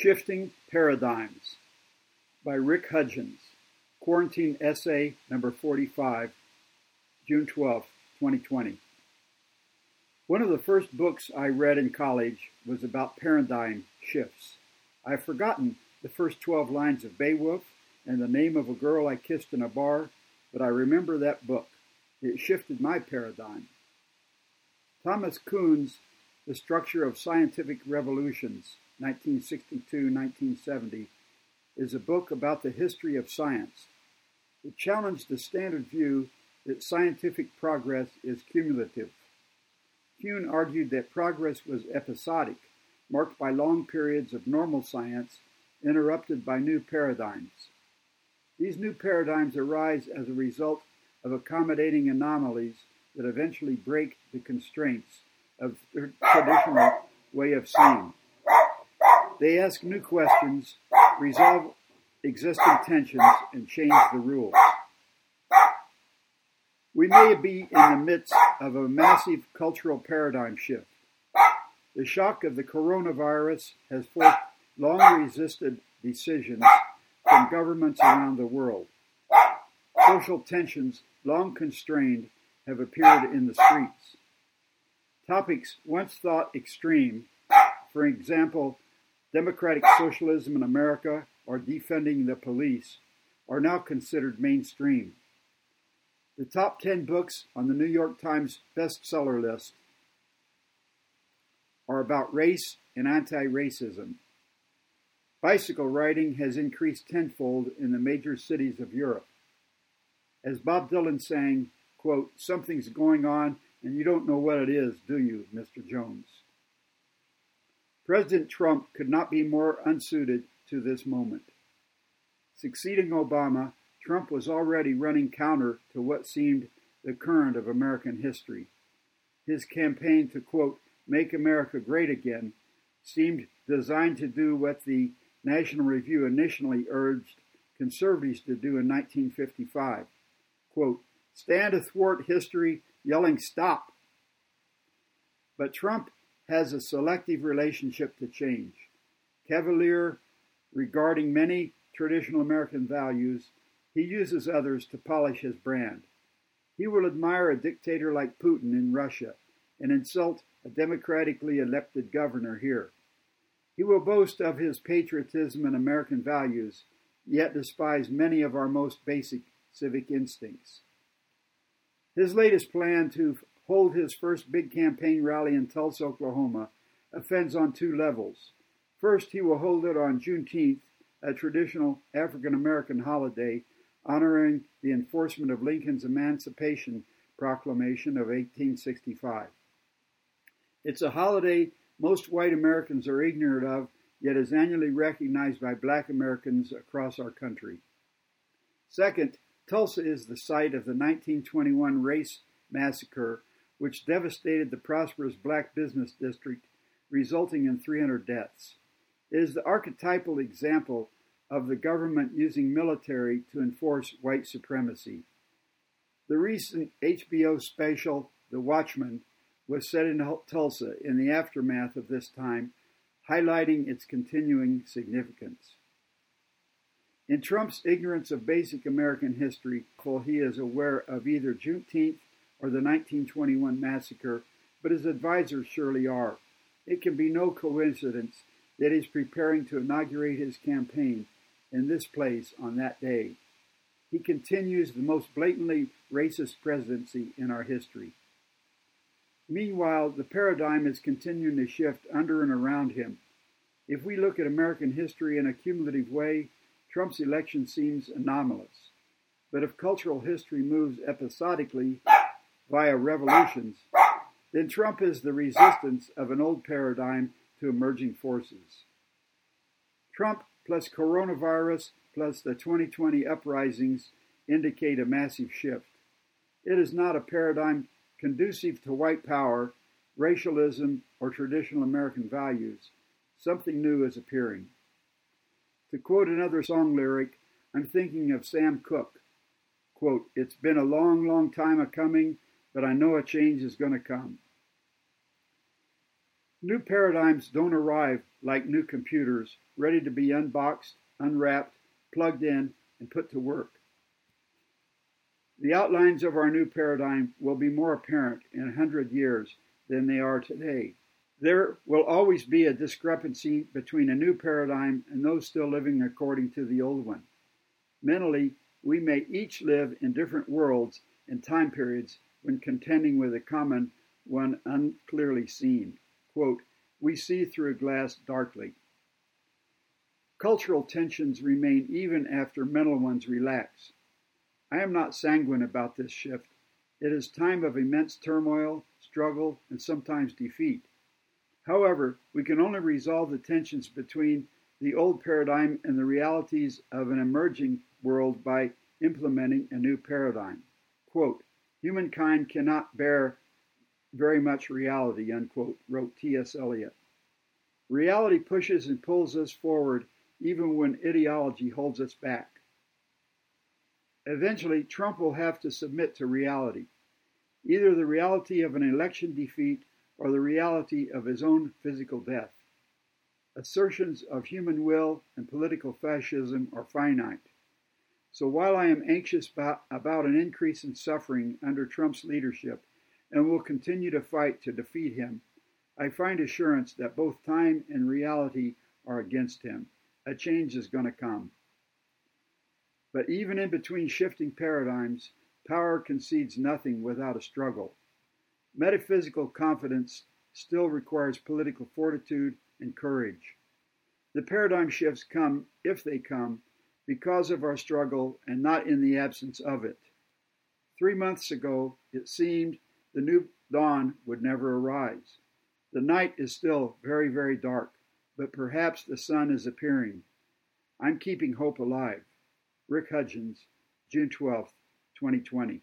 Shifting Paradigms by Ric Hudgens, Quarantine Essay Number 45, June 12, 2020. One of the first books I read in college was about paradigm shifts. I've forgotten the first 12 lines of Beowulf and the name of a girl I kissed in a bar, but I remember that book. It shifted my paradigm. Thomas Kuhn's The Structure of Scientific Revolutions 1962-1970, is a book about the history of science. It challenged the standard view that scientific progress is cumulative. Kuhn argued that progress was episodic, marked by long periods of normal science interrupted by new paradigms. These new paradigms arise as a result of accommodating anomalies that eventually break the constraints of the traditional way of seeing. They ask new questions, resolve existing tensions, and change the rules. We may be in the midst of a massive cultural paradigm shift. The shock of the coronavirus has forced long resisted decisions from governments around the world. Social tensions, long constrained, have appeared in the streets. Topics once thought extreme, for example, democratic socialism in America, or defunding the police, are now considered mainstream. The top 10 books on the New York Times bestseller list are about race and anti racism. Bicycle riding has increased tenfold in the major cities of Europe. As Bob Dylan sang, quote, Something's going on and you don't know what it is, do you, Mr. Jones? President Trump could not be more unsuited to this moment. Succeeding Obama, Trump was already running counter to what seemed the current of American history. His campaign to, quote, make America great again seemed designed to do what the National Review initially urged conservatives to do in 1955. Quote, stand athwart history yelling stop. But Trump has a selective relationship to change. Cavalier regarding many traditional American values, he uses others to polish his brand. He will admire a dictator like Putin in Russia and insult a democratically elected governor here. He will boast of his patriotism and American values, yet despise many of our most basic civic instincts. His latest plan to hold his first big campaign rally in Tulsa, Oklahoma, offends on two levels. First, he will hold it on Juneteenth, a traditional African American holiday honoring the enforcement of Lincoln's Emancipation Proclamation of 1865. It's a holiday most white Americans are ignorant of, yet is annually recognized by black Americans across our country. Second, Tulsa is the site of the 1921 race massacre which devastated the prosperous black business district, resulting in 300 deaths. It is the archetypal example of the government using military to enforce white supremacy. The recent HBO special, The Watchmen, was set in Tulsa in the aftermath of this time, highlighting its continuing significance. In Trump's ignorance of basic American history, he is aware of either Juneteenth or the 1921 massacre, but his advisers surely are. It can be no coincidence that he's preparing to inaugurate his campaign in this place on that day. He continues the most blatantly racist presidency in our history. Meanwhile, the paradigm is continuing to shift under and around him. If we look at American history in a cumulative way, Trump's election seems anomalous. But if cultural history moves episodically via revolutions, then Trump is the resistance of an old paradigm to emerging forces. Trump plus coronavirus plus the 2020 uprisings indicate a massive shift. It is not a paradigm conducive to white power, racialism, or traditional American values. Something new is appearing. To quote another song lyric, I'm thinking of Sam Cooke. Quote, It's been a long, long time a coming, but I know a change is going to come. New paradigms don't arrive like new computers, ready to be unboxed, unwrapped, plugged in, and put to work. The outlines of our new paradigm will be more apparent in a hundred years than they are today. There will always be a discrepancy between a new paradigm and those still living according to the old one. Mentally, we may each live in different worlds and time periods when contending with a common one unclearly seen. Quote, we see through a glass darkly. Cultural tensions remain even after mental ones relax. I am not sanguine about this shift. It is time of immense turmoil, struggle, and sometimes defeat. However, we can only resolve the tensions between the old paradigm and the realities of an emerging world by implementing a new paradigm. Quote, Humankind cannot bear very much reality, unquote, wrote T.S. Eliot. Reality pushes and pulls us forward even when ideology holds us back. Eventually, Trump will have to submit to reality, either the reality of an election defeat or the reality of his own physical death. Assertions of human will and political fascism are finite. So while I am anxious about, an increase in suffering under Trump's leadership and will continue to fight to defeat him, I find assurance that both time and reality are against him. A change is going to come. But even in between shifting paradigms, power concedes nothing without a struggle. Metaphysical confidence still requires political fortitude and courage. The paradigm shifts come, if they come, because of our struggle and not in the absence of it. Three months ago, it seemed the new dawn would never arise. The night is still very, very dark, but perhaps the sun is appearing. I'm keeping hope alive. Ric Hudgens, June 12, 2020.